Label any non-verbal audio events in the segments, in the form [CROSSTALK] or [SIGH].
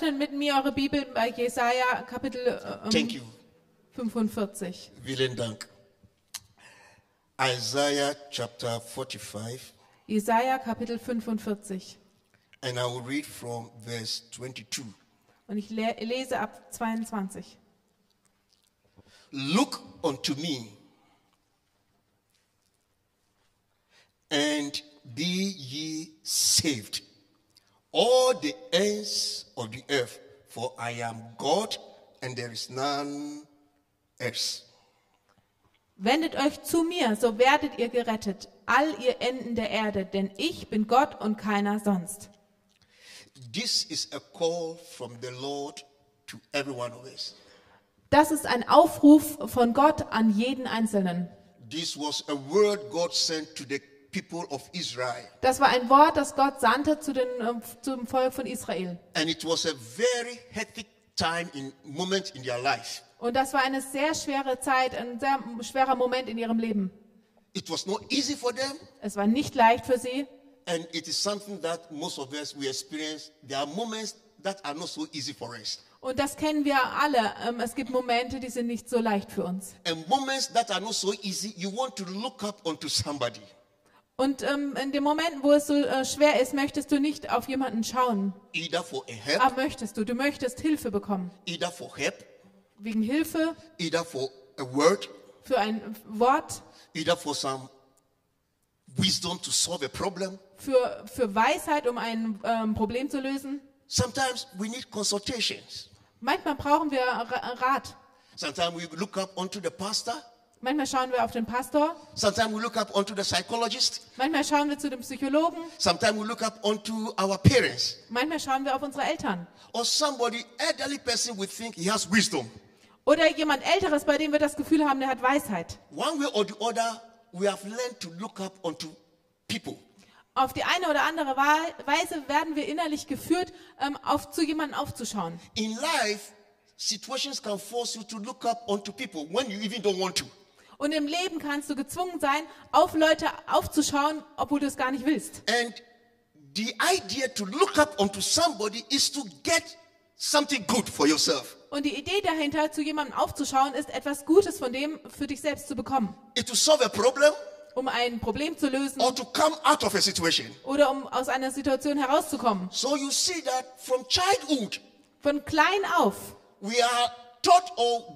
öffnet mit mir eure Bibel bei Jesaja Kapitel äh, ähm, Thank you. 45. Vielen Dank. Isaiah chapter 45, Jesaja Kapitel 45. and I will read from verse 22. Und ich le lese ab 22. Look unto me and be ye saved, all the ends of the earth, for I am God and there is none else. Wendet euch zu mir, so werdet ihr gerettet, all ihr Enden der Erde, denn ich bin Gott und keiner sonst. This is a call from the Lord to every one of us. Das ist ein Aufruf von Gott an jeden Einzelnen. This was a word God sent to the people of Israel. Das war ein Wort, das Gott sandte zu den, äh, zum Volk von Israel. And it was a very hectic time in moment in their life. Und das war eine sehr schwere Zeit, ein sehr schwerer Moment in ihrem Leben. It was not easy for them, Es war nicht leicht für sie. and it is something that most of us we experience. There are moments that are not so easy for us, Und das kennen wir alle. Ähm, Es gibt Momente, die sind nicht so leicht für uns. so easy. Und ähm, in den Momenten, wo es so äh, schwer ist, möchtest du nicht auf jemanden schauen. Either for a help, Aber möchtest du, du möchtest Hilfe bekommen. either for help, Wegen Hilfe, either for a word, für ein Wort, either for some wisdom to solve a problem. für, für Weisheit, um ein ähm, Problem zu lösen. Sometimes we need consultations. Manchmal brauchen wir Ra- Rat. Sometimes we look up onto the pastor. Manchmal schauen wir auf den Pastor. Sometimes we look up onto the psychologist. Manchmal schauen wir zu dem Psychologen. Sometimes we look up onto our parents Manchmal schauen wir auf unsere Eltern. or somebody elderly person we think he has wisdom. Oder jemand Älteres, bei dem wir das Gefühl haben, der hat Weisheit. One way or the other, we have learned to look up onto people. Auf die eine oder andere Weise werden wir innerlich geführt, ähm, auf, zu jemandem aufzuschauen. In life, situations can force you to look up onto people when you even don't want to. Und im Leben kannst du gezwungen sein, auf Leute aufzuschauen, obwohl du es gar nicht willst. And the idea to look up onto somebody is to get something good for yourself. Und die Idee dahinter, zu jemandem aufzuschauen, ist etwas Gutes von dem für dich selbst zu bekommen. It to solve a problem Um ein Problem zu lösen or to come out of a situation. oder um aus einer Situation herauszukommen. So you see that from childhood, Von klein auf we are taught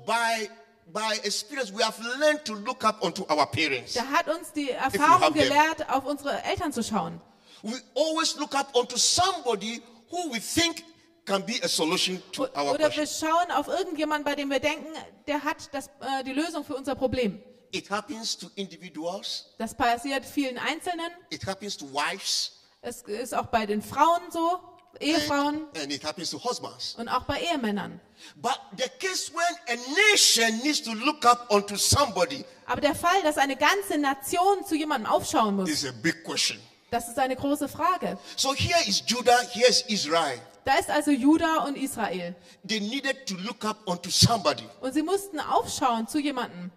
by by experience we have learned to look up onto our parents. Da hat uns die Erfahrung them. gelehrt, auf unsere Eltern zu schauen. We always look up onto somebody who we think can be a solution to O- our Oder wir schauen auf irgendjemanden, bei dem wir denken, der hat das, äh, die Lösung für unser Problem. It happens to individuals, Das passiert vielen Einzelnen. it happens to wives, Es ist auch bei den Frauen so, Ehefrauen and, and it happens to husbands. und auch bei Ehemännern. But the case when a nation needs to look up onto somebody Aber der Fall, dass eine ganze Nation zu jemandem aufschauen muss, is a big question. das ist eine große Frage. So here is Judah, here is Israel. Da ist also Juda und Israel. They needed to look up onto somebody. Und sie mussten aufschauen zu jemandem.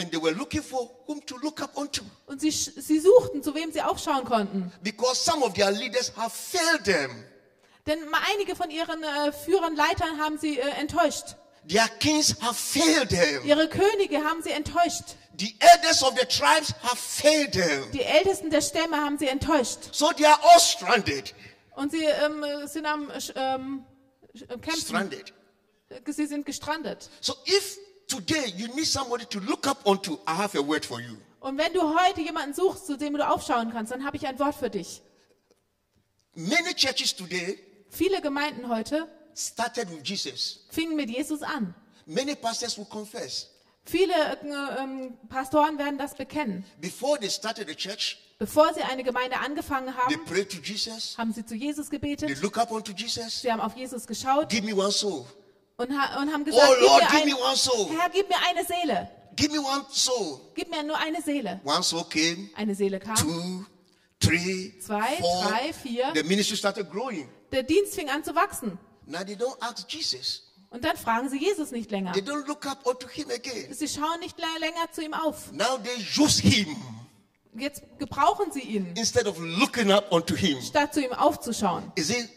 And they were looking for whom to look up onto. Und sie, sie suchten, zu wem sie aufschauen konnten. Because some of their leaders have failed them. Denn einige von ihren äh, Führern, Leitern haben sie äh, enttäuscht. Their kings have failed them. Ihre Könige haben sie enttäuscht. The elders of the tribes have failed them. Die Ältesten der Stämme haben sie enttäuscht. So they are all stranded. Und sie ähm, sind am ähm, äh, Kämpfen. Stranded. Sie sind gestrandet. So if today you need somebody to look up onto, I have a word for you. Und wenn du heute jemanden suchst, zu dem du aufschauen kannst, dann habe ich ein Wort für dich. Many churches today Viele Gemeinden heute started with Jesus. fingen mit Jesus an. Many pastors will confess. Viele äh, ähm, Pastoren werden das bekennen. Before they started the church, Bevor sie eine Gemeinde angefangen they haben, prayed to Jesus. haben sie zu Jesus They gebetet. look up onto Jesus. Sie haben auf Jesus geschaut Give me one soul. Und, ha und haben gesagt, Oh Lord, gib, give mir me ein, one soul. Herr, gib mir eine Seele. Give me one soul. Gib mir nur eine Seele. One soul came, Eine Seele kam. two, three, Zwei, four. drei, vier. The ministry started growing. Der Dienst fing an zu wachsen. Now they don't ask Jesus. Und dann fragen sie Jesus nicht länger. They don't look up onto him again. Sie schauen nicht lä- länger zu ihm auf. Now they use him Jetzt gebrauchen sie ihn, instead of looking up onto him. statt zu ihm aufzuschauen. Is it?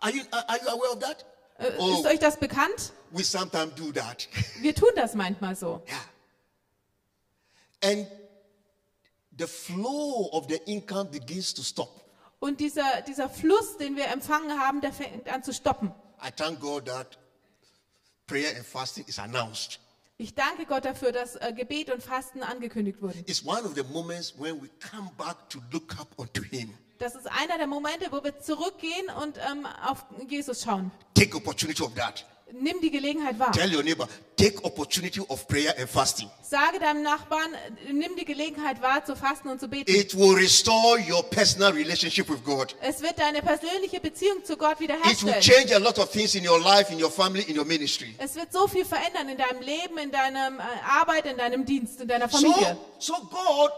Are you, are you aware of that? Äh, Oh. Ist euch das bekannt? We sometimes do that. [LAUGHS] Wir tun das manchmal so. yeah. And the flow of the income begins to stop. Und dieser, dieser Fluss, den wir empfangen haben, der fängt an zu stoppen. I thank God that prayer and fasting is announced. Ich danke Gott dafür, dass äh, Gebet und Fasten angekündigt wurden. It's one of the moments when we come back to look up unto Him. Das ist einer der Momente, wo wir zurückgehen und ähm, auf Jesus schauen. Take opportunity of that. Nimm die Gelegenheit wahr. Tell your neighbor, take opportunity of prayer and fasting. Sage deinem Nachbarn, nimm die Gelegenheit wahr, zu fasten und zu beten. It will restore your personal relationship with God. Es wird deine persönliche Beziehung zu Gott It will wiederherstellen. change a lot of things in your life, in your family, in your ministry. Es wird so viel verändern in deinem Leben, in deiner äh, Arbeit, in deinem Dienst, in deiner So, Familie. so God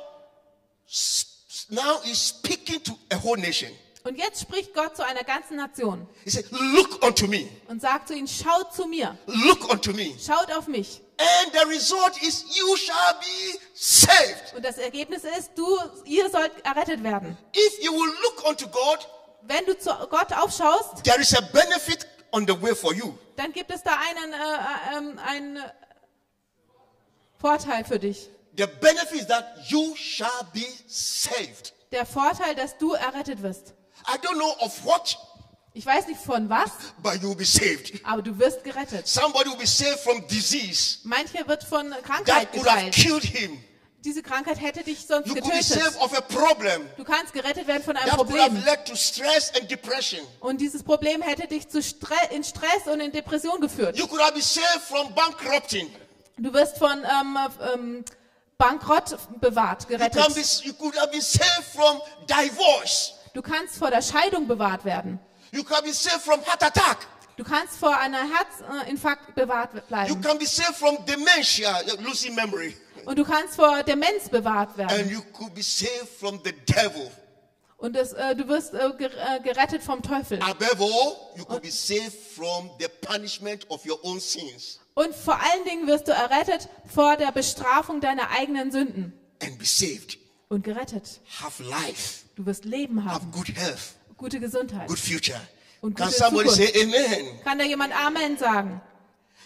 s- now is speaking to a whole nation. Und jetzt spricht Gott zu einer ganzen Nation He said, Look unto me. und sagt zu ihnen, schaut zu mir, Look unto me. schaut auf mich. And the result is you shall be saved. Und das Ergebnis ist, du, ihr sollt errettet werden. If you will look unto God, Wenn du zu Gott aufschaust, there is a benefit on the way for you. dann gibt es da einen, äh, ähm, einen äh, Vorteil für dich. The benefit is that you shall be saved. Der Vorteil, dass du errettet wirst. I don't know of what, Ich weiß nicht von was, but you will be saved. aber du wirst gerettet. Somebody will be saved from disease Mancher wird von Krankheit geheilt. Diese Krankheit hätte dich sonst You getötet. Du kannst gerettet werden von einem that Problem. led to stress and depression. Und dieses Problem hätte dich zu Stre in Stress und in Depression geführt. You could have been saved from bankrupting. Du wirst von ähm, ähm, Bankrott bewahrt, You, can be, gerettet. you could have been saved from divorce. Du kannst vor der Scheidung bewahrt werden. You can be saved from heart attack. Du kannst vor einer Herzinfarkt bewahrt You bleiben. can be saved from dementia, losing memory. Und du kannst vor Demenz bewahrt And werden. you could be saved from the devil. Und es, äh, du wirst äh, äh, gerettet vom Teufel. Above all, you could be saved from the punishment of your own sins Und vor allen Dingen wirst du errettet vor der Bestrafung deiner eigenen Sünden. and be saved. Und gerettet. Have life, Du wirst Leben have haben, good health, gute Gesundheit. good future. Und Can gute somebody Zukunft. say amen? Kann da jemand Amen sagen?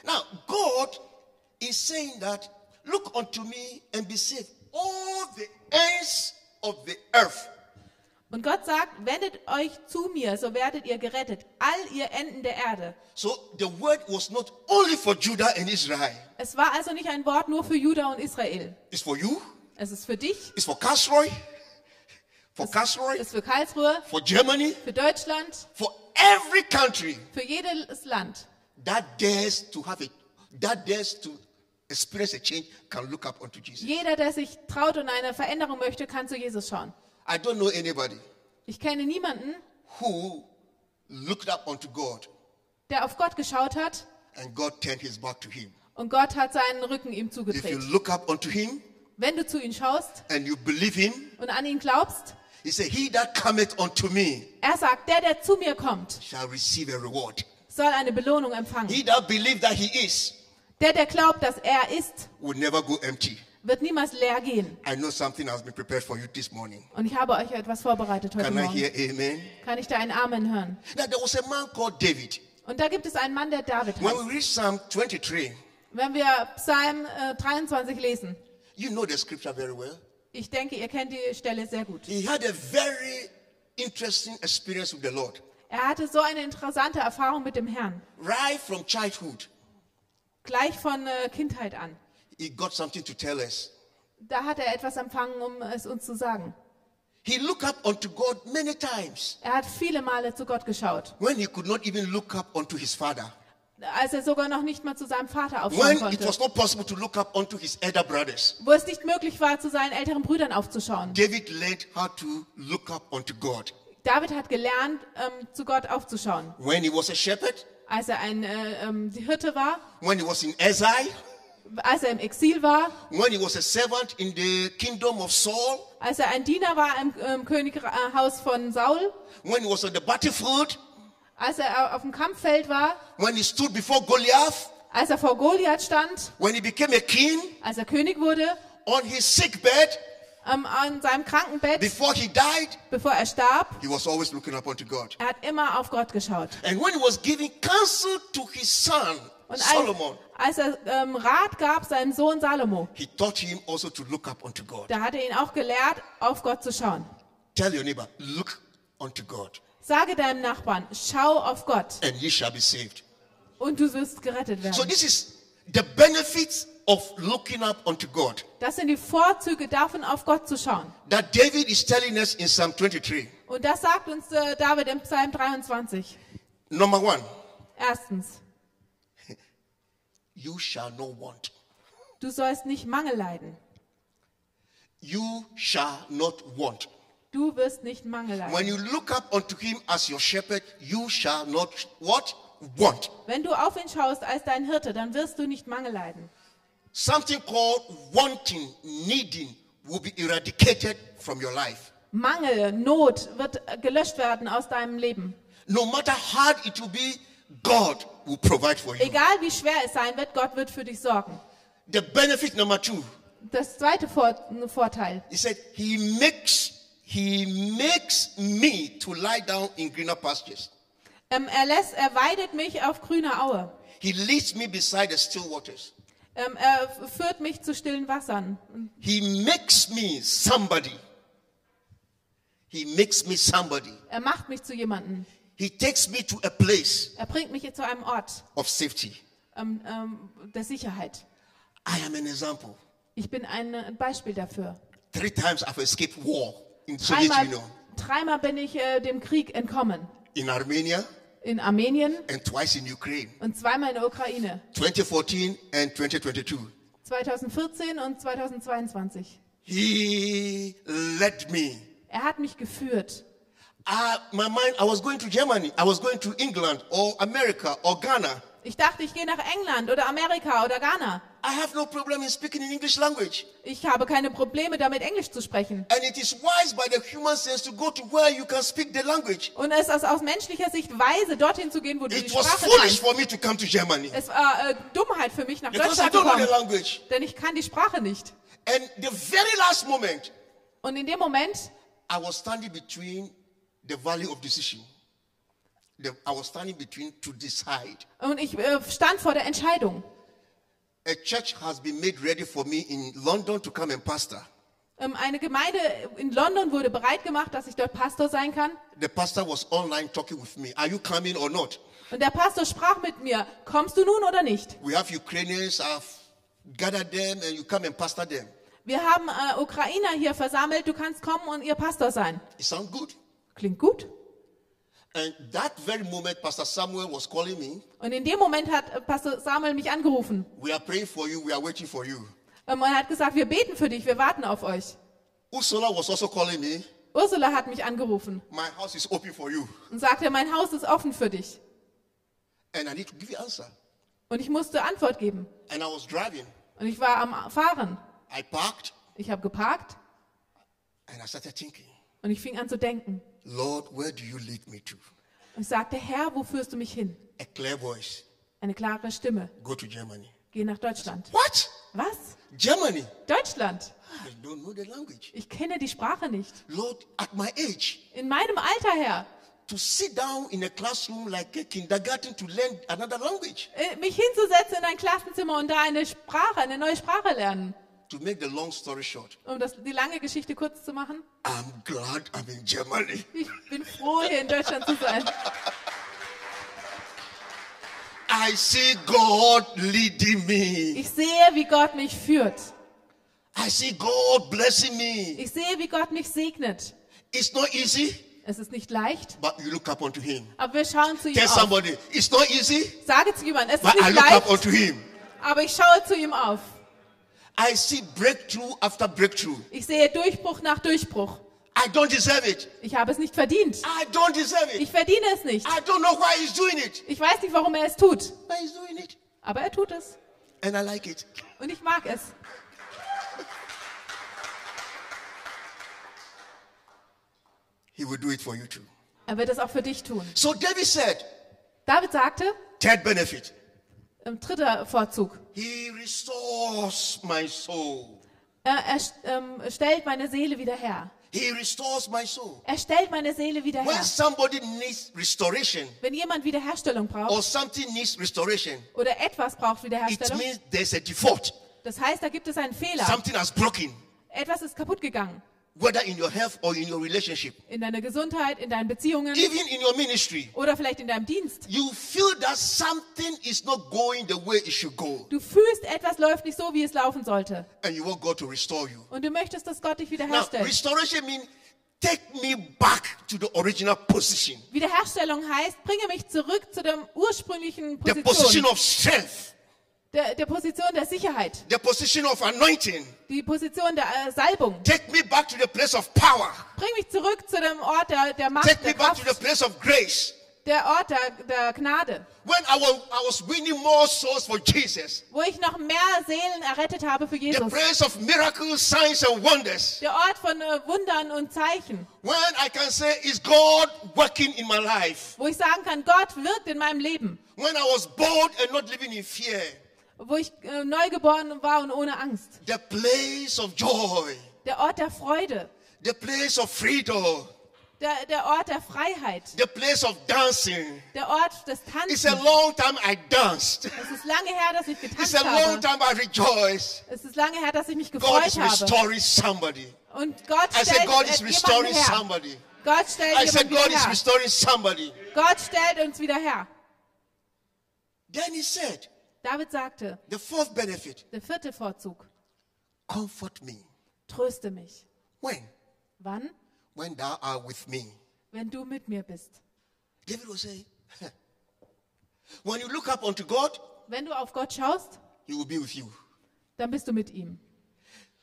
Now, God is saying that, look unto me and be saved. All the ends of the earth. Und Gott sagt, wendet euch zu mir, so werdet ihr gerettet, all ihr Enden der Erde. So the word was not only for Judah and Israel. Es war also nicht ein Wort nur für Juda und Israel. It's for you, Es ist für dich, it's for Casroy, for es Casroy, ist für Karlsruhe, for Germany, für Deutschland, for every country für jedes Land. that dares to have a that dares to experience a change can look up unto Jesus. Jeder, der sich traut und eine Veränderung möchte, kann zu Jesus schauen. I don't know anybody Ich kenne niemanden, who looked up unto God der auf Gott geschaut hat and God turned his back to him. und Gott hat seinen Rücken ihm If you zugedreht. look up unto him Wenn du zu ihm schaust and you believe him, und an ihn glaubst, he said, He that cometh unto me er sagt, der, der zu mir kommt, shall receive a reward. soll eine Belohnung empfangen. He that believe that he is Der, der glaubt, dass er ist, will never go empty. Wird niemals leer gehen. I know something has been prepared for you this morning. Und ich habe euch etwas vorbereitet heute Can I Morgen. hear amen? Kann ich da ein Amen hören? Now there was a man called David. Und da gibt es einen Mann, der David When heißt. we read Psalm 23, Wenn wir Psalm äh, 23 lesen, you know the scripture very well. ich denke, ihr kennt die Stelle sehr gut. He had a very interesting experience with the Lord. Er hatte so eine interessante Erfahrung mit dem Herrn. Right from childhood, Gleich von äh, Kindheit an. He got something to tell us. Da hat er etwas empfangen, um es uns zu sagen. He looked up unto God many times Er hat viele Male zu Gott geschaut, when he could not even look up unto his father. als er sogar noch nicht mal zu seinem Vater aufschauen When it konnte. was not possible to look up unto his elder brothers. Wo es nicht möglich war, zu seinen älteren Brüdern aufzuschauen. David learned how to look up unto God. David hat gelernt, ähm, zu Gott aufzuschauen. When he was a shepherd, Als er ein äh, ähm, Hirte war, when he was in exile, als er im Exil war, when he was a servant in the kingdom of Saul, als er ein Diener war im ähm, Könighaus von Saul, when he was on the battlefield, als er auf dem Kampffeld war, when he stood before Goliath, als er vor Goliath stand, when he became a king. Als er König wurde, on his sick bed, ähm, an seinem Krankenbett, Before he died, bevor er starb, he was always looking up unto God. er hat immer auf Gott geschaut. And when he was giving counsel to his son, Und als, Solomon, als er ähm, Rat gab seinem Sohn Salomo, he taught him also to look up unto God. da hat er ihn auch gelehrt, auf Gott zu schauen. Tell your neighbor, look unto God, Sage deinem Nachbarn, schau auf Gott and ye shall be saved. und du wirst gerettet So werden. this is the benefits of looking up unto God. Das sind die Vorzüge davon, auf Gott zu schauen. That David is telling us in Psalm 23. Und das sagt uns äh, David im Psalm 23. Number one, Erstens, you shall not want. du sollst nicht Mangel leiden. You shall not want. Du wirst nicht Mangel When leiden. you look up unto him as your shepherd, you shall not what? Want. Wenn du auf ihn schaust als dein Hirte, dann wirst du nicht Mangel leiden. Something called wanting, needing will be eradicated from your life. Mangel, Not wird gelöscht werden aus deinem Leben. No matter hard it will be, God will provide for you. Egal wie schwer es sein wird, Gott wird für dich sorgen. The benefit number two, Das zweite Vor Vorteil. he said, He makes He makes me to lie down in greener pastures. Ähm, er lässt, er weidet mich auf grüner Aue. He leads me beside the still waters. Ähm, er führt mich zu stillen Wassern. He makes me somebody. He makes me somebody. Er macht mich zu jemandem. He takes me to a place Er bringt mich zu einem Ort of safety. ähm, ähm, der Sicherheit. I am an example. Ich bin ein Beispiel dafür. Three times I've escaped war in Soviet Dreimal, Union, dreimal bin ich äh, dem Krieg entkommen. in Armenia, In Armenien and twice in Ukraine. und zweimal in der Ukraine. 2014 and 2022. 2014 und 2022. He led me. Er hat mich geführt. I, my mind, I was going to Germany, I was going to England or America or Ghana. Ich dachte, ich gehe nach England oder Amerika oder Ghana. I have no problem in speaking in English language. Ich habe keine Probleme damit, Englisch zu sprechen. And it is wise by the human sense to go to where you can speak the language. Und es ist aus menschlicher Sicht weise, dorthin zu gehen, wo du die It was Sprache foolish kannst. for me to come to Germany Es war äh, Dummheit für mich, nach because Deutschland zu know the kommen. language. Denn ich kann die Sprache nicht. And the very last moment, Und in dem Moment I was standing between the valley of decision. The, I was standing between to decide. Und ich äh, stand vor der Entscheidung. A church has been made ready for me in London to come and pastor. Ähm, eine Gemeinde in London wurde bereit gemacht, dass ich dort Pastor sein kann. The pastor was online talking with me. Are you coming or not? Und der Pastor sprach mit mir, kommst du nun oder nicht? We have Ukrainians. I've gathered them, and you come and pastor them. Wir haben äh, Ukrainer hier versammelt, du kannst kommen und ihr Pastor sein. It sounds good. Klingt gut. And that very moment, Pastor Samuel was calling me. Und in dem Moment hat äh, Pastor Samuel mich angerufen. We are praying for you. We are waiting for you. Ähm, und er hat gesagt, wir beten für dich, wir warten auf euch. Ursula was also calling me. Ursula hat mich angerufen My house is open for you, und sagte, mein Haus ist offen für dich. and I need to give you answer. Und ich musste Antwort geben. And I was driving. Und ich war am Fahren. I parked, Ich habe geparkt and I started thinking, und ich fing an zu denken. Lord, where do you lead me to? Und ich sagte, Herr, wo führst du mich hin? A clear voice. Eine klare Stimme. Go to Germany. Geh nach Deutschland. What? Was? Germany? Deutschland? I don't know the language. Ich kenne die Sprache nicht. Lord, at my age, In meinem Alter, Herr, to sit down in a classroom like a kindergarten to learn another language. äh, mich hinzusetzen in ein Klassenzimmer und da eine Sprache, eine neue Sprache lernen. To make the long story short, Um das, die lange Geschichte kurz zu machen. I'm glad I'm in Germany. [LAUGHS] Ich bin froh, hier in Deutschland zu sein. I see God leading me. Ich sehe, wie Gott mich führt. I see God blessing me. Ich sehe, wie Gott mich segnet. It's not easy, Es ist nicht leicht, but you look up unto Him. aber wir schauen zu ihm Tell auf. somebody, it's not easy, Sage zu jemandem, es ist but I nicht look up leicht, unto Him. aber ich schaue zu ihm auf. I see breakthrough after breakthrough. Ich sehe Durchbruch nach Durchbruch. I don't deserve it. Ich habe es nicht verdient. I don't deserve Ich it. verdiene es nicht. I don't know why He's doing it, Ich weiß nicht, warum er es tut, but He's doing it. aber er tut es. And I like it. Und ich mag es. He will do it for you too. Er wird es auch für dich tun. So David said, David sagte, third benefit, dritter Vorzug, He restores my soul. Er, er ähm, stellt meine Seele wieder her. He restores my soul. Er stellt meine Seele wieder When her. somebody needs restoration Wenn jemand Wiederherstellung braucht or something needs restoration, oder etwas braucht it Wiederherstellung, means there's a default. das heißt, da gibt es einen Fehler. Something has broken, Etwas ist kaputt gegangen. Whether in your health or in your relationship, In deiner Gesundheit, in deinen Beziehungen even in your ministry. oder vielleicht in deinem Dienst. You feel that something is not going the way it should go, Du fühlst, etwas läuft nicht so, wie es laufen sollte. and you want God to restore you. Und du möchtest, dass Gott dich Now, wiederherstellt. restoration means take me back to the original position, Wiederherstellung heißt, bringe mich zurück zu der ursprünglichen the position Position, of strength, der, der Position der Sicherheit, the position of anointing. die Position der äh, Salbung. Take me back to the place of power. Bring mich zurück zu dem Ort der, der Macht, Take me der back to the place of grace. der Ort der, der Gnade, When I was, I was winning more souls for Jesus, wo ich noch mehr Seelen errettet habe für the Jesus. place of miracles, signs, and wonders. Der Ort von äh, Wundern und Zeichen, When I can say, Is God working in my life? wo ich sagen kann, Gott wirkt in meinem Leben, When I was bold and not living in fear. Wo ich äh, neugeboren war und ohne Angst. The place of joy. Der Ort der Freude, The place of freedom. der, der Ort der Freiheit, The place of dancing. der Ort des It's a Tanzens. long time I danced. Es ist lange her, dass ich It's getanzt a long habe. time I rejoiced. Es ist lange her, dass ich mich God gefreut is habe. restoring somebody. Und Gott I stellt said, God äh, is jemanden restoring her. somebody. Gott stellt I said, God is restoring somebody. Gott stellt uns wieder her. Then he said, David sagte, the fourth benefit, der vierte Vorzug, comfort me. tröste mich. When? Wann? When thou art with me. Wenn du mit mir bist. David will say, [LAUGHS] when you look up unto God, Wenn du auf Gott schaust, he will be with you. dann bist du mit ihm.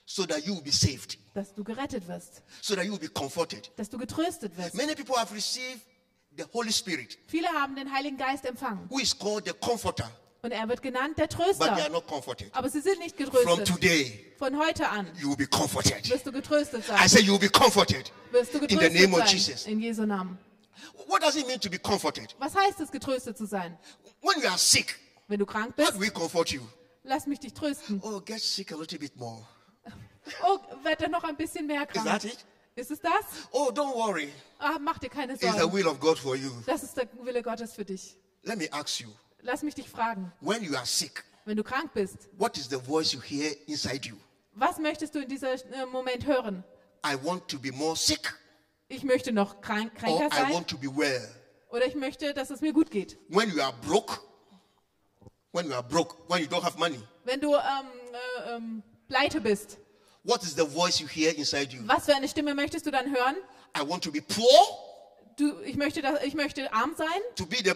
So that you will be saved. Dass du gerettet wirst. So that you will be comforted. Dass du getröstet wirst. Many people have received the Holy Spirit, Viele haben den Heiligen Geist empfangen. who is called the comforter, Und er wird genannt der but they are Tröster. not comforted. Aber sie sind nicht From getröstet. today, Von heute an you will be comforted. wirst du getröstet I sein. say you will be comforted. Wirst du In the getröstet name of sein. Jesus. In Jesu Namen. What does it mean to be comforted? Was heißt es, getröstet zu sein? When you are sick, Wenn du krank how bist, do we comfort you? lass mich dich trösten. Oh, get sick a little bit more. Oh, werd er noch ein bisschen mehr Is krank. that it? Ist es das? Oh, don't worry. Ah, mach dir keine It's the Sorgen. will of God for you. Das ist der Wille Gottes für dich. Let me ask you Lass mich dich fragen. when you are sick, Wenn du krank bist, what is the voice you hear inside you? was möchtest du in diesem äh, Moment hören? I want to be more sick, Ich möchte noch krank, or kränker I sein want to be well. oder ich möchte, dass es mir gut geht. When you are broke, when you are broke, when you don't have money, Wenn du ähm, äh, ähm, pleite bist, what is the voice you hear inside you? was für eine Stimme möchtest du dann hören? I want to be poor, Du, ich, möchte, ich möchte arm sein, to be the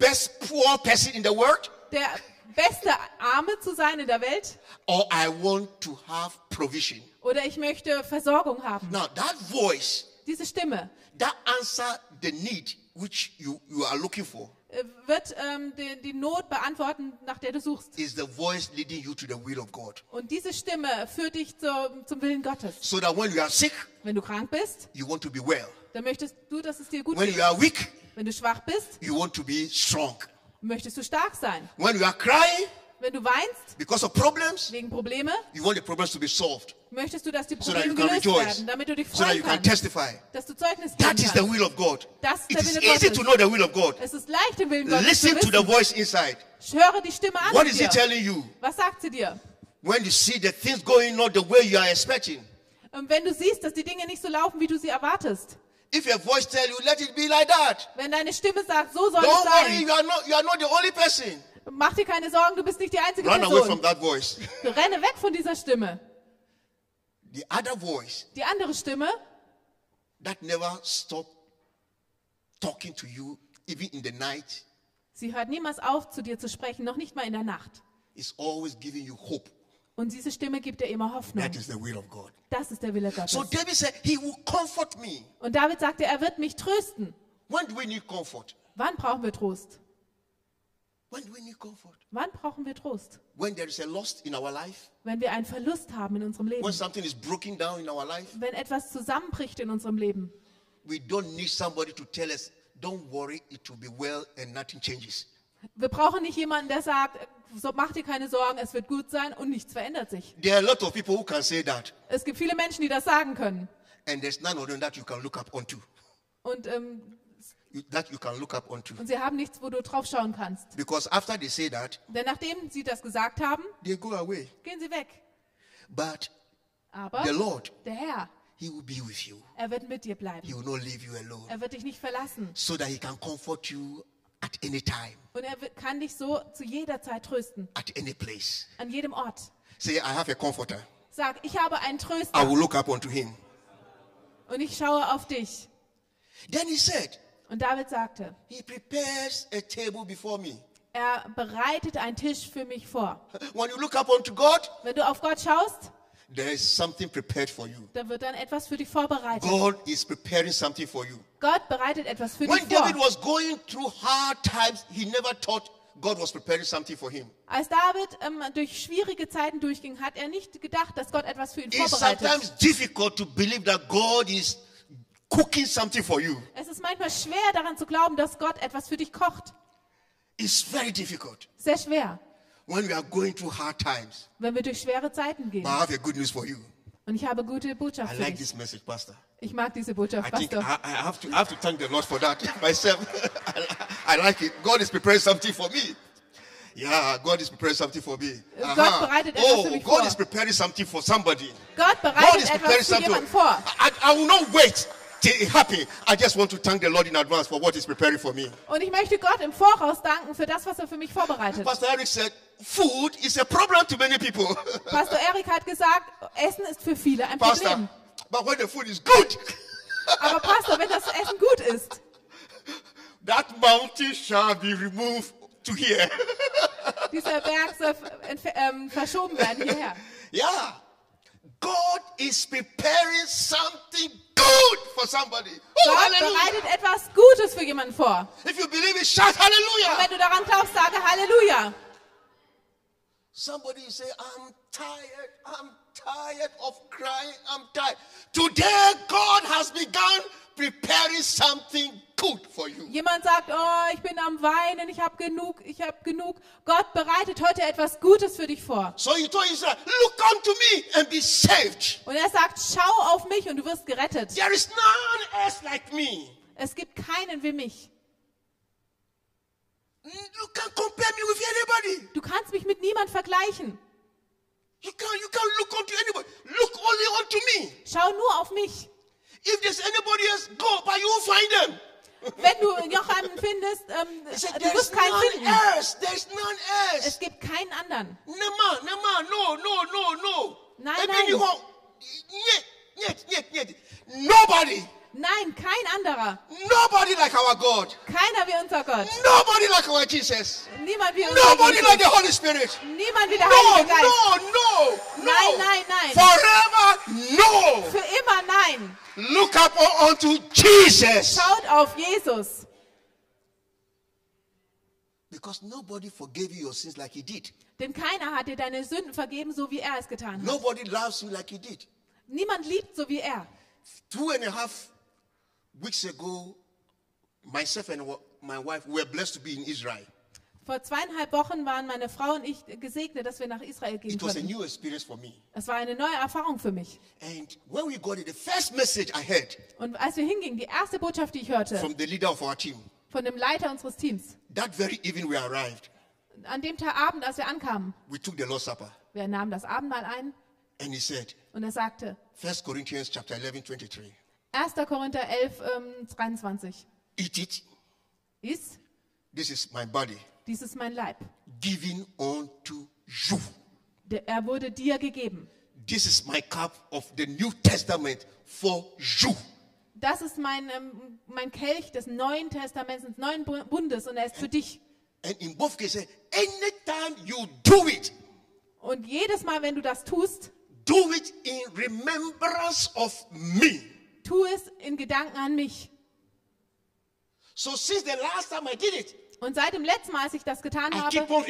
best poor person in the world, der beste Arme zu sein in der Welt or I want to have provision. oder ich möchte Versorgung haben. Now, that voice, Diese Stimme that answer the need which you, you are looking for, äh, wird ähm, die, die Not beantworten, nach der du suchst. is the voice leading you to the will of God. Und diese Stimme führt dich zur, zum Willen Gottes. So that when you are sick, Wenn du krank bist, you want to be well. dann möchtest du, dass es dir gut When geht. you are weak, Wenn du schwach bist, you want to be strong. möchtest du stark sein. When you are crying Wenn du weinst because of problems, wegen Probleme, you want the problems to be solved möchtest du, dass die so Probleme can gelöst rejoice, werden, damit du dich so that you freuen can kannst, testify. dass du Zeugnis geben That is the kannst. will of God. Das ist It der Wille easy Gottes. to know the will of God. Es ist leicht, den Willen Gottes zu Listen to the wissen. voice inside. Höre die Stimme an What is it telling you? Was sagt sie dir? When you see the things going not the way you are expecting. Und wenn du siehst, dass die Dinge nicht so laufen, wie du sie erwartest. If your voice tell you, let it be like that. Wenn deine Stimme sagt, so soll Don't es worry, sein, you are not you are not the only person. mach dir keine Sorgen, du bist nicht die einzige Run away from Person. that voice. [LAUGHS] Renne weg von dieser Stimme. The other voice Die andere Stimme, that never stop talking to you, even in the night, sie hört niemals auf, zu dir zu sprechen, noch nicht mal in der Nacht. is always giving you hope. Und diese Stimme gibt dir immer Hoffnung. That is the will of God. Das ist der Wille Gottes. So David said, He will comfort me. Und David sagte, er wird mich trösten. When do we need comfort? Wann brauchen wir Trost? When do we need comfort? Wann brauchen wir Trost? When there is a loss in our life, Wenn wir einen Verlust haben in unserem when Leben. something is broken down in our life, Wenn etwas zusammenbricht in unserem Leben. we don't need somebody to tell us, don't worry, it will be well and nothing changes. Wir brauchen nicht jemanden, der sagt, so, mach dir keine Sorgen, es wird gut sein und nichts verändert sich. There are a lot of people who can say that, Es gibt viele Menschen, die das sagen können. and there's none of them that you can look up onto. Und, ähm, You- That you can look up onto. und sie haben nichts, wo du drauf schauen kannst. Because after they say that, Denn nachdem sie das gesagt haben, they go away. gehen sie weg. But Aber the Lord, der Herr, He will be with you. er wird mit dir He bleiben. will not leave you alone. Er wird dich nicht verlassen. So that He can comfort you at any time, Und er kann dich so zu jeder Zeit trösten. at any place. An jedem Ort. Say, I have a comforter. Sag, ich habe einen I Tröster will look up unto Him. und ich schaue auf dich. Then He said, Und David sagte, He prepares a table before me. er bereitet einen Tisch für mich vor. When you look up unto God, Wenn du auf Gott schaust, there is something prepared for you. dann wird dann etwas für dich vorbereitet. God is preparing something for you. Gott bereitet etwas für dich When David vor. was going through hard times, he never thought God was preparing something for him. Als David ähm, durch schwierige Zeiten durchging, hat er nicht gedacht, dass Gott etwas für ihn It's vorbereitet. sometimes difficult to believe that God is cooking something for you. Es ist manchmal schwer daran zu glauben, dass Gott etwas für dich kocht. It's very difficult Sehr schwer, when we are going through hard times. wenn wir durch schwere Zeiten gehen. But I have a good news for you. Und ich habe gute I Botschaft für like this message, Pastor. Ich mag diese Botschaft, I think I, Pastor. I have to I have to thank the Lord for that [LAUGHS] myself. I, [LAUGHS] I like it. God is preparing something for me. Yeah, God is preparing something for me. Gott Aha. bereitet etwas Oh, für mich God vor. is preparing something for somebody. Gott God bereitet is preparing etwas für something. jemanden vor. I, I will not wait happens. I just want to thank the Lord in advance for what He's preparing for me. Und ich möchte Gott im Voraus danken für das, was er für mich vorbereitet. Pastor Eric said, food is a problem to many people. [LAUGHS] Pastor Erik hat gesagt, Essen ist für viele ein Pastor, Problem. but when the food is good, [LAUGHS] Aber Pastor, wenn das Essen gut ist, that mountain shall be removed to here. [LAUGHS] dieser Berg soll ähm, verschoben werden hierher. yeah. God is preparing something good for somebody. Oh, Gott hallelujah. bereitet etwas Gutes für jemanden vor. If you believe it, shout Und hallelujah. wenn du daran glaubst, sage Halleluja. Somebody say, I'm tired. I'm tired of crying. I'm tired. Today, God has begun preparing something good for you. Jemand sagt, oh, ich bin am Weinen, ich habe genug, ich habe genug. Gott bereitet heute etwas Gutes für dich vor. So he told Israel, Look unto me and be saved. Und er sagt, schau auf mich und du wirst gerettet. There is none else like me. Es gibt keinen wie mich. You can compare me with anybody. Du kannst mich mit niemand vergleichen. You can you can look unto anybody. Look only unto me. Schau nur auf mich. If there's anybody else, go, but you find them. Wenn du noch einen findest, ähm, [LAUGHS] said, du wirst keinen none finden. else. There's none else. Es gibt keinen anderen. Nema, Nema, no, no, no, no. Nein, nein. ni hɔ. Nyet, nyet, nyet, nyet. Nobody, Nein, kein anderer. nobody like our God. Keiner wie unser Gott. Nobody like our Jesus. Niemand wie unser Nobody like Jesus. the Holy Spirit. Niemand wie der No, Heilige Geist. no, no, no. Nein, nein, nein. Forever, no. Für immer nein. Look up unto Jesus. Schaut auf Jesus. Because nobody forgave you your sins like he did. Denn keiner hat dir deine Sünden vergeben, so wie er es getan hat. Nobody loves you like he did. Niemand liebt so wie er. Two and a half weeks ago, myself and my wife were blessed to be in Israel. Vor zweieinhalb Wochen waren meine Frau und ich gesegnet, dass wir nach Israel gehen It was a konnten. new experience for me. Es war eine neue Erfahrung für mich. And when we got it, the first message I heard Und als wir hingingen, die erste Botschaft, die ich hörte, from the leader of our team, von dem Leiter unseres Teams, that very evening we arrived, an dem Tag Abend, als wir ankamen, we took the Lord's Supper. wir nahmen das Abendmahl ein And he said, und er sagte, 1 Corinthians chapter 11, 23, 1. Korinther 11, ähm, 23, eat it. ist, This is my body dies ist mein Leib. given unto you. Der- Er wurde dir gegeben. This is my cup of the New Testament for you. Das ist mein, ähm, mein Kelch des Neuen Testaments, des Neuen Bu- Bundes und er ist für dich. And in both cases, anytime you do it, Und jedes Mal, wenn du das tust, do it in remembrance of me. Tu es in Gedanken an mich. So since the last time I did it, Und seit dem letzten Mal, als ich das getan habe, äh, erinnere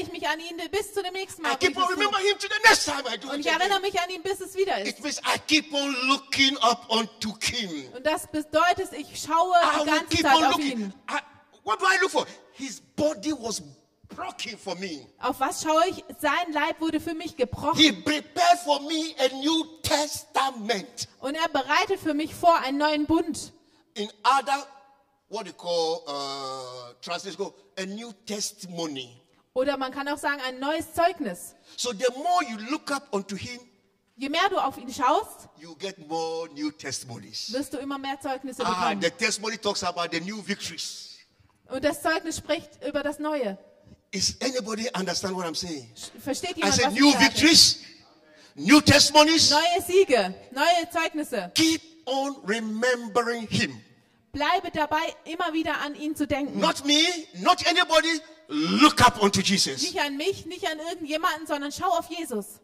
ich mich an ihn bis zu dem nächsten Mal. ich on es tue. remembering him to the next time I do Und ich erinnere mich an ihn, bis es wieder ist. It means I keep on looking up unto him. Und das bedeutet, ich schaue I die ganze Zeit auf looking. ihn. I, What do I look for? His body was. Auf was schaue ich? Sein Leib wurde für mich gebrochen. He prepared for me a New Testament. Und er bereitet für mich vor einen neuen Bund. In other, what you call, uh, translation, a new testimony. Oder man kann auch sagen, ein neues Zeugnis. So the more you look up unto him, Je mehr du auf ihn schaust, you get more new testimonies. wirst du immer mehr Zeugnisse Ah, bekommen. the testimony talks about the new victories. Und das Zeugnis spricht über das Neue. Is anybody understand what I'm saying? Versteht I jemand, said was new ich sage? victories, new testimonies. Neue Siege, neue Zeugnisse. Keep on remembering him. Bleibe dabei, immer wieder an ihn zu denken. Not me, not anybody. Look up unto Jesus. Nicht an mich, nicht an irgendjemanden, sondern schau auf Jesus.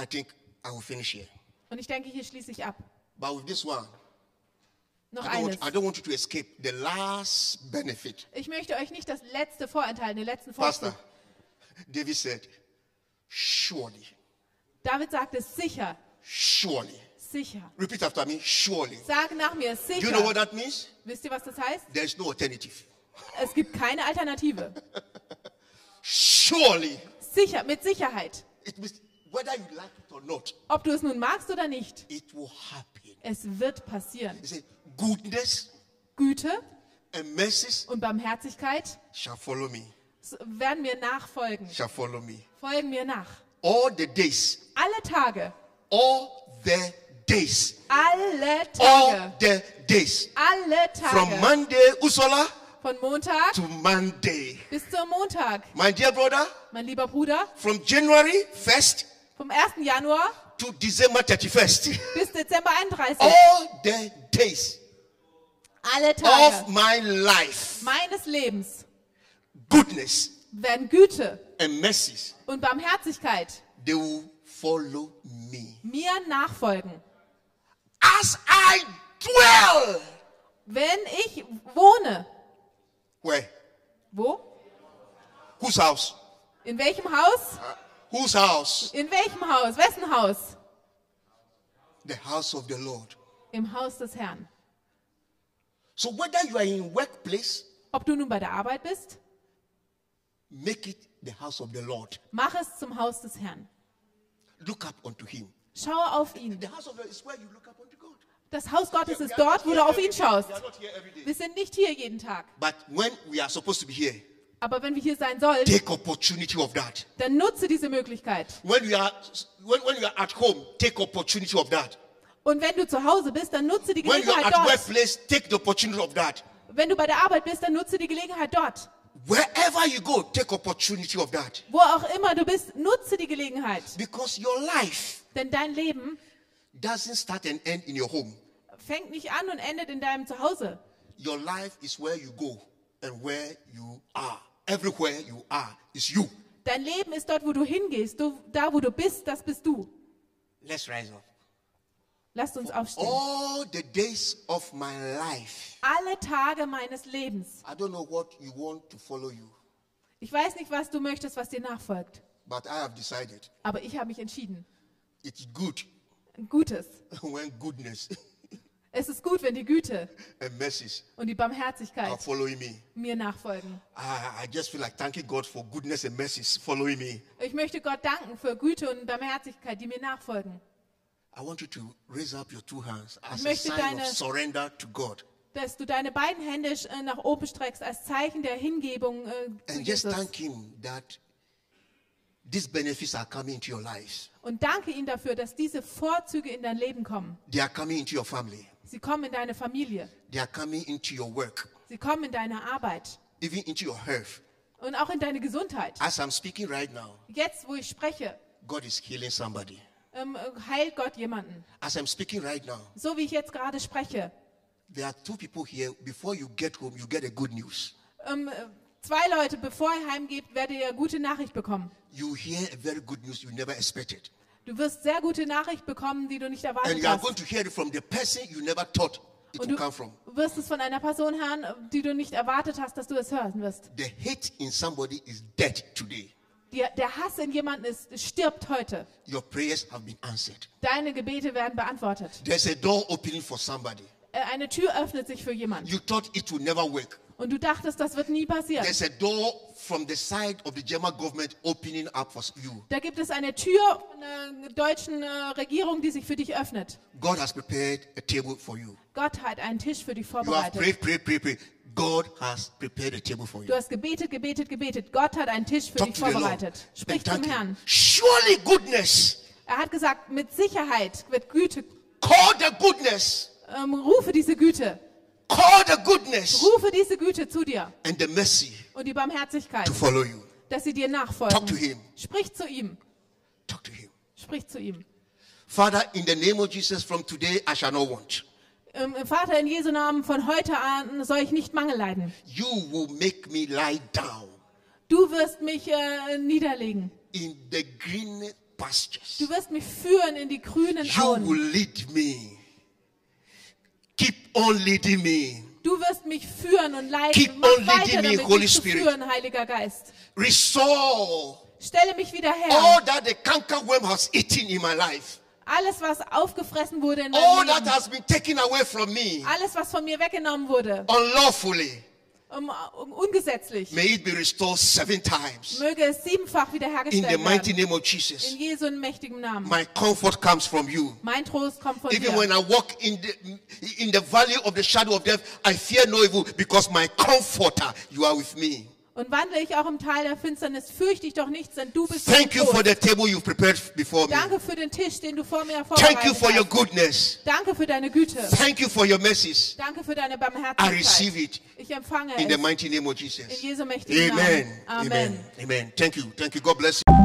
I think I will finish here. Und ich denke, hier schließe ich ab. But with this one, Noch I don't, eines. want, I don't want you to escape the last benefit. Ich möchte euch nicht das letzte vorenthalten, den letzten Pastor, Vorzug. David said, surely, David sagte, sicher, surely. sicher. Repeat after me, surely. Sag nach mir, Do you know what sicher. that means? Wisst ihr, was das heißt? There is no alternative. Es gibt keine Alternative. [LAUGHS] Surely. Sicher, mit Sicherheit. It means whether you like it or not, Ob du es nun magst oder nicht, it will happen. es wird passieren. He said, goodness Güte and mercies und Barmherzigkeit shall follow me, werden mir nachfolgen. shall follow me. Folgen mir nach. All the days, Alle Tage. all the days, Alle all Tage. the days. Alle From Tage. Monday, Usola, Von Montag to Monday. bis zum Montag. My dear brother, Mein lieber Bruder, from January 1st vom 1. Januar to December 31st. bis Dezember 31. All the days Alle of Tage my life, meines Lebens goodness werden Güte and mercies, und Barmherzigkeit they will follow me. mir nachfolgen. As I dwell. Wenn ich wohne. Where? Wo? Whose house? In welchem Haus? Whose house? In welchem Haus? Wessen Haus? The house of the Lord. Im Haus des Herrn. So whether you are in workplace, Ob du nun bei der Arbeit bist, make it the house of the Lord. mach es zum Haus des Herrn. Look up unto him. Schaue auf ihn. The house of the Lord is where you look up unto God. Das Haus Gottes ist dort, wo du auf ihn schaust. We are not here every day. Wir sind nicht hier jeden Tag. But when we are supposed to be here, Aber wenn wir hier sein sollen, take opportunity of that. dann nutze diese Möglichkeit. When we are when, when you are at home, take opportunity of that. Und wenn du zu Hause bist, dann nutze die When you are Gelegenheit at dort. workplace, take the opportunity of that. Wenn du bei der Arbeit bist, dann nutze die Gelegenheit dort. Wherever you go, take opportunity of that. Wo auch immer du bist, nutze die Gelegenheit. Because your life Denn dein Leben doesn't start and end in your home. fängt nicht an und endet in deinem Zuhause. Your life is where you go and where you are. Everywhere you are is you. Dein Leben ist dort, wo du hingehst. Du, da, wo du bist, das bist du. Let's rise up. Lasst uns aufstehen. All the days of my life, Alle Tage meines Lebens. I don't know what you want to follow you, Ich weiß nicht, was du möchtest, was dir nachfolgt. but I have decided Aber ich habe mich entschieden. it's good Gutes. [LAUGHS] when goodness Es ist gut, wenn die Güte [LAUGHS] und die Barmherzigkeit mir nachfolgen. I, I just feel like thanking God for goodness and mercies following me. Ich möchte Gott danken für Güte und Barmherzigkeit, die mir nachfolgen. I want you to raise up your two hands as a möchte sign deine- of surrender to God. Dass du deine beiden Hände äh, nach oben streckst als Zeichen der Hingebung äh, zu And just Jesus. thank Him that these benefits are coming into your lives. Und danke ihm dafür, dass diese Vorzüge in dein Leben kommen. They are coming into your family. Sie kommen in deine Familie. They are coming into your work, Sie kommen in deine Arbeit even into your health. und auch in deine Gesundheit. As I'm speaking right now, Jetzt, wo ich spreche, God is healing somebody. Ähm, äh, heilt Gott jemanden. As I'm speaking right now, So wie ich jetzt gerade spreche. there are two people here. Before you get home, you get a good news. Ähm, äh, zwei Leute, bevor ihr heimgeht, werdet ihr gute Nachricht bekommen. You hear a very good news you never expected. Du wirst sehr gute Nachricht bekommen, die du nicht And erwartet you are going hast. to hear it from the person you never thought it Und would come from. du wirst es von einer Person hören, die du nicht erwartet hast, dass du es hören wirst. The hate in somebody is dead today. Die, der Hass in jemanden ist, stirbt heute. Your prayers have been answered. Deine Gebete werden beantwortet. There's a door opening for somebody. Äh, Eine Tür öffnet sich für jemanden. You thought it would never work. Und du dachtest, das wird nie passieren. There's a door from the side of the German government opening up for you. Da gibt es eine Tür von der deutschen äh, Regierung, die sich für dich öffnet. God has prepared a table for you. Gott hat einen Tisch für dich You have vorbereitet. prayed, prayed, prayed, prayed. God has prepared a table for you. Du hast gebetet, gebetet, gebetet. Gott hat einen Tisch für Talk dich vorbereitet. Sprich zum Herrn. Surely goodness. Er hat gesagt, mit Sicherheit wird Güte. Call the goodness. Ähm, rufe diese Güte. Call the goodness Rufe diese Güte zu dir and the mercy und die Barmherzigkeit, to follow you. dass sie dir Talk to nachfolgen. him. Sprich zu ihm. Talk to him. Sprich zu ihm. Father, in the name of Jesus, from today I shall not want. Ähm, Vater, in Jesu Namen, von heute an soll ich nicht Mangel leiden. You will make me lie down Du wirst mich äh, niederlegen. in the green pastures. Du wirst mich führen in die grünen You Auen. will lead me. Keep on leading me. Du wirst mich führen und leiten. Keep Mach on weiter leading me, damit, Holy mich zu Spirit. führen, Heiliger Geist. Restore Stelle mich wieder her. all that the cankerworm has eaten in my life. Alles, was aufgefressen wurde in All meinem that Leben. has been taken away from me Alles, was von mir weggenommen wurde. unlawfully. Um, um, ungesetzlich. May it be restored seven times. Möge es siebenfach In wiederhergestellt the mighty werden. name of Jesus. In Jesu mächtigen Namen. My comfort comes from you. Mein Trost kommt von Even dir. when I walk in the in the valley of the shadow of death, I fear no evil because my comforter, you are with me. Und wandle ich auch im Tal der Finsternis, fürchte ich doch nichts, denn du bist Thank you for the table you've prepared before me. Danke für den Tisch, den du vor mir Thank you vorbereitet for your hast. goodness. Danke für deine Güte. Thank you for your mercies. Danke für deine I Barmherzigkeit. receive it Ich empfange in the es mighty name of in Jesus. Jesu mächtigen Amen. Namen. Amen. Amen. Amen. Thank you. Thank you. God bless you.